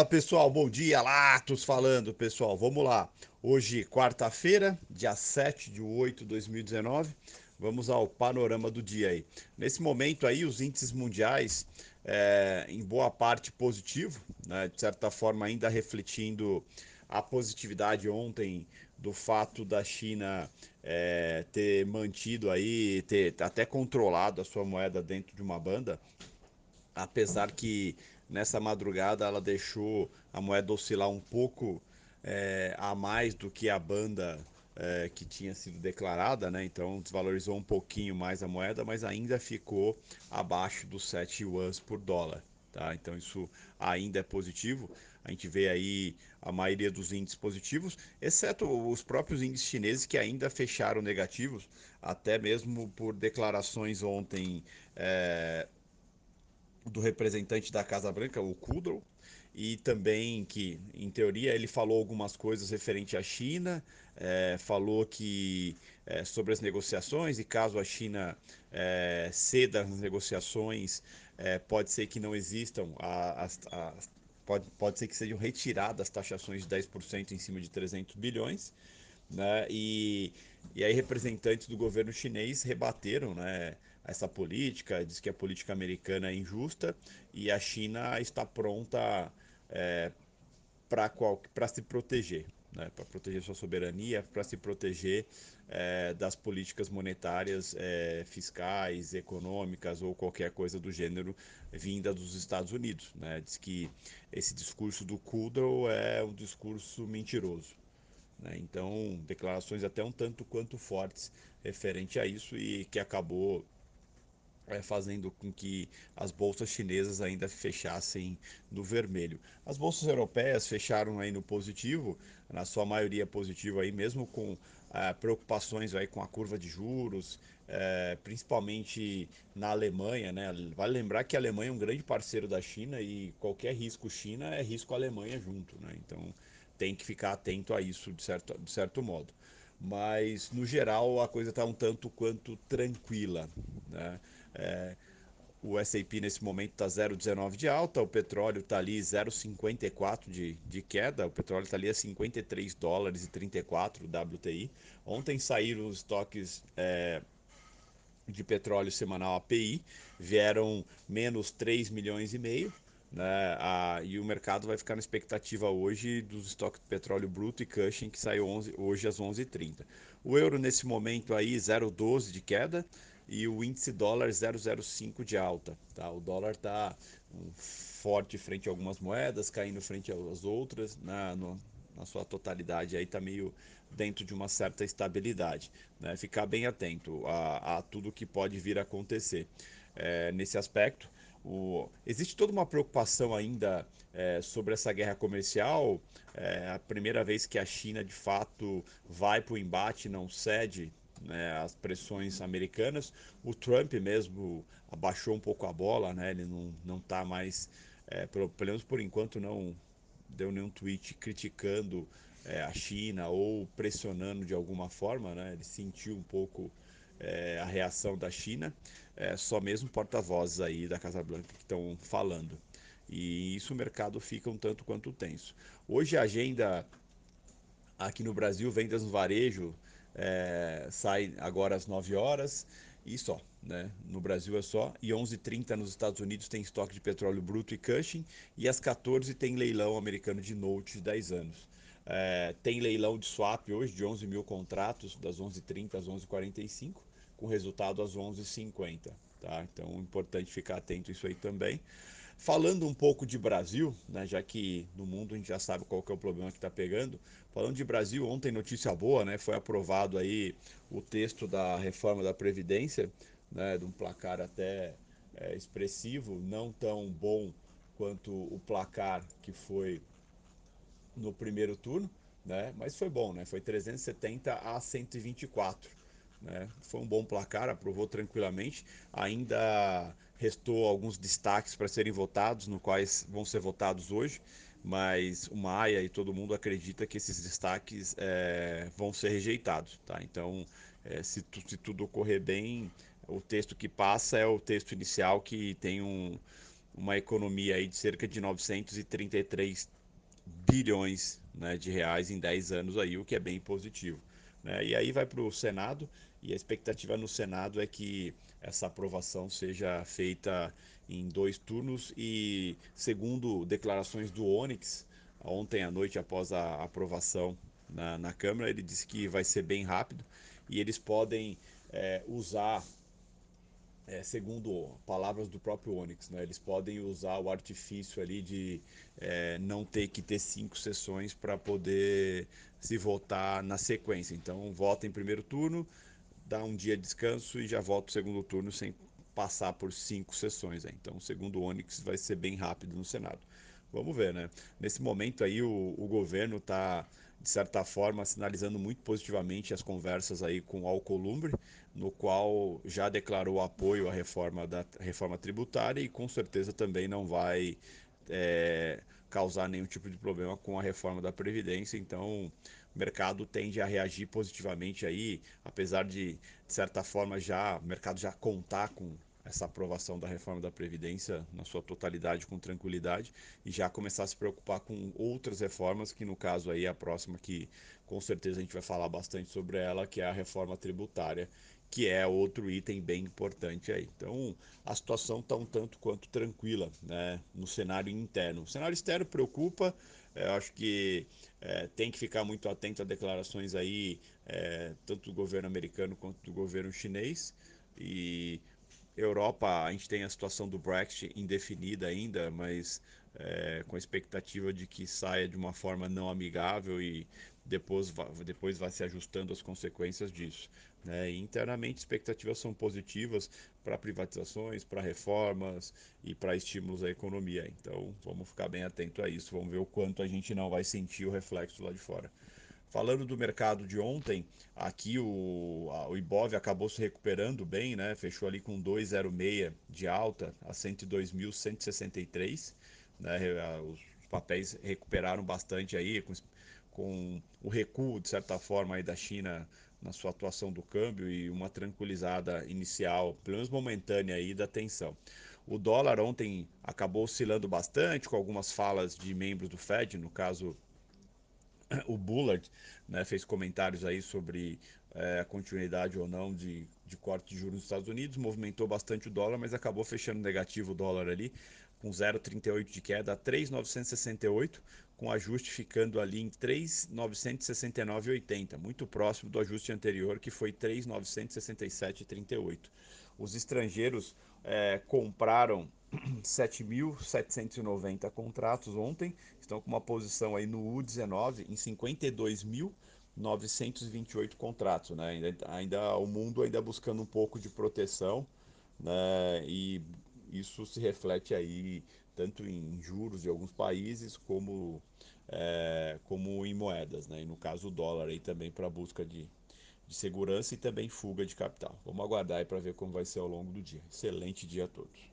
Fala pessoal, bom dia, Latos falando pessoal, vamos lá. Hoje, quarta-feira, dia 7 de 8 de 2019, vamos ao panorama do dia aí. Nesse momento aí, os índices mundiais, é, em boa parte positivo, né, de certa forma ainda refletindo a positividade ontem do fato da China é, ter mantido aí, ter até controlado a sua moeda dentro de uma banda, apesar que nessa madrugada ela deixou a moeda oscilar um pouco é, a mais do que a banda é, que tinha sido declarada, né? Então desvalorizou um pouquinho mais a moeda, mas ainda ficou abaixo dos 7 yuans por dólar. Tá? Então isso ainda é positivo. A gente vê aí a maioria dos índices positivos, exceto os próprios índices chineses que ainda fecharam negativos, até mesmo por declarações ontem é, do representante da Casa Branca, o Kudrow, e também que, em teoria, ele falou algumas coisas referente à China, é, falou que é, sobre as negociações e caso a China é, ceda nas negociações, é, pode ser que não existam, as, as, pode, pode ser que sejam retiradas as taxações de 10% em cima de 300 bilhões, né? E, e aí representantes do governo chinês rebateram, né? Essa política, diz que a política americana é injusta e a China está pronta é, para se proteger, né, para proteger sua soberania, para se proteger é, das políticas monetárias, é, fiscais, econômicas ou qualquer coisa do gênero vinda dos Estados Unidos. Né? Diz que esse discurso do Kudrow é um discurso mentiroso. Né? Então, declarações até um tanto quanto fortes referente a isso e que acabou é, fazendo com que as bolsas chinesas ainda fechassem no vermelho. As bolsas europeias fecharam aí no positivo, na sua maioria positivo aí, mesmo com é, preocupações aí com a curva de juros, é, principalmente na Alemanha, né? Vale lembrar que a Alemanha é um grande parceiro da China e qualquer risco China é risco Alemanha junto, né? Então tem que ficar atento a isso de certo, de certo modo. Mas no geral a coisa está um tanto quanto tranquila, né? É, o S&P nesse momento está 0,19 de alta, o petróleo está ali 0,54 de, de queda, o petróleo está ali a 53 dólares e 34 WTI. Ontem saíram os estoques é, de petróleo semanal API, vieram menos 3 milhões e meio, né, a, e o mercado vai ficar na expectativa hoje dos estoques de petróleo bruto e Cushing que saiu 11, hoje às 11h30. O euro nesse momento aí 0,12 de queda, e o índice dólar 0,05 de alta. Tá? O dólar está um, forte frente a algumas moedas, caindo frente às outras, na, no, na sua totalidade aí está meio dentro de uma certa estabilidade. Né? Ficar bem atento a, a tudo que pode vir a acontecer é, nesse aspecto. O, existe toda uma preocupação ainda é, sobre essa guerra comercial. É a primeira vez que a China de fato vai para o embate, não cede né, as pressões americanas. O Trump mesmo abaixou um pouco a bola, né, ele não, não está mais, é, pelo, pelo menos por enquanto, não deu nenhum tweet criticando é, a China ou pressionando de alguma forma, né, ele sentiu um pouco é, a reação da China, é, só mesmo porta-vozes aí da Casa Branca que estão falando. E isso o mercado fica um tanto quanto tenso. Hoje a agenda aqui no Brasil, vendas no varejo, é, sai agora às 9 horas e só. Né? No Brasil é só. E 11h30 nos Estados Unidos tem estoque de petróleo bruto e Cushing. E às 14 tem leilão americano de note de 10 anos. É, tem leilão de swap hoje de 11 mil contratos, das 11h30 às 11h45, com resultado às 11h50. Tá? Então, importante ficar atento isso aí também. Falando um pouco de Brasil, né, já que no mundo a gente já sabe qual que é o problema que está pegando. Falando de Brasil, ontem notícia boa, né, foi aprovado aí o texto da reforma da Previdência, né, de um placar até é, expressivo, não tão bom quanto o placar que foi no primeiro turno, né, mas foi bom, né, foi 370 a 124. Né? Foi um bom placar, aprovou tranquilamente. Ainda restou alguns destaques para serem votados, no quais vão ser votados hoje, mas o Maia e todo mundo acredita que esses destaques é, vão ser rejeitados. Tá? Então, é, se, tu, se tudo ocorrer bem, o texto que passa é o texto inicial que tem um, uma economia aí de cerca de 933 bilhões né, de reais em 10 anos aí, o que é bem positivo. Né? E aí vai para o Senado e a expectativa no Senado é que essa aprovação seja feita em dois turnos e segundo declarações do Onyx, ontem à noite após a aprovação na, na Câmara, ele disse que vai ser bem rápido e eles podem é, usar é, segundo palavras do próprio Onyx, né, eles podem usar o artifício ali de é, não ter que ter cinco sessões para poder se votar na sequência. Então, vota em primeiro turno, dá um dia de descanso e já volta o segundo turno sem passar por cinco sessões. Então, segundo o Onyx, vai ser bem rápido no Senado. Vamos ver, né? Nesse momento aí, o, o governo está de certa forma, sinalizando muito positivamente as conversas aí com o Alcolumbre, no qual já declarou apoio à reforma da reforma tributária e com certeza também não vai é, causar nenhum tipo de problema com a reforma da Previdência. Então, o mercado tende a reagir positivamente aí, apesar de, de certa forma, já o mercado já contar com essa aprovação da reforma da Previdência na sua totalidade com tranquilidade e já começar a se preocupar com outras reformas, que no caso aí a próxima que com certeza a gente vai falar bastante sobre ela, que é a reforma tributária, que é outro item bem importante aí. Então a situação está um tanto quanto tranquila né, no cenário interno. O cenário externo preocupa, é, eu acho que é, tem que ficar muito atento a declarações aí, é, tanto do governo americano quanto do governo chinês. E Europa, a gente tem a situação do Brexit indefinida ainda, mas é, com a expectativa de que saia de uma forma não amigável e depois, depois vai se ajustando as consequências disso. Né? Internamente, expectativas são positivas para privatizações, para reformas e para estímulos à economia. Então, vamos ficar bem atento a isso, vamos ver o quanto a gente não vai sentir o reflexo lá de fora. Falando do mercado de ontem, aqui o, a, o Ibov acabou se recuperando bem, né? Fechou ali com 2,06 de alta a 102.163. Né? Os papéis recuperaram bastante aí, com, com o recuo, de certa forma, aí da China na sua atuação do câmbio e uma tranquilizada inicial, pelo menos momentânea aí, da tensão. O dólar ontem acabou oscilando bastante, com algumas falas de membros do Fed, no caso o Bullard né, fez comentários aí sobre é, a continuidade ou não de, de corte de juros nos Estados Unidos, movimentou bastante o dólar, mas acabou fechando negativo o dólar ali, com 0,38 de queda a 3,968, com ajuste ficando ali em 3,969,80, muito próximo do ajuste anterior, que foi 3,967,38. Os estrangeiros é, compraram 7.790 contratos ontem, estão com uma posição aí no U19 em 52.928 contratos, né? Ainda, ainda o mundo ainda buscando um pouco de proteção, né? E isso se reflete aí tanto em juros de alguns países como é, como em moedas, né? E no caso o dólar aí também para busca de, de segurança e também fuga de capital. Vamos aguardar aí para ver como vai ser ao longo do dia. Excelente dia a todos.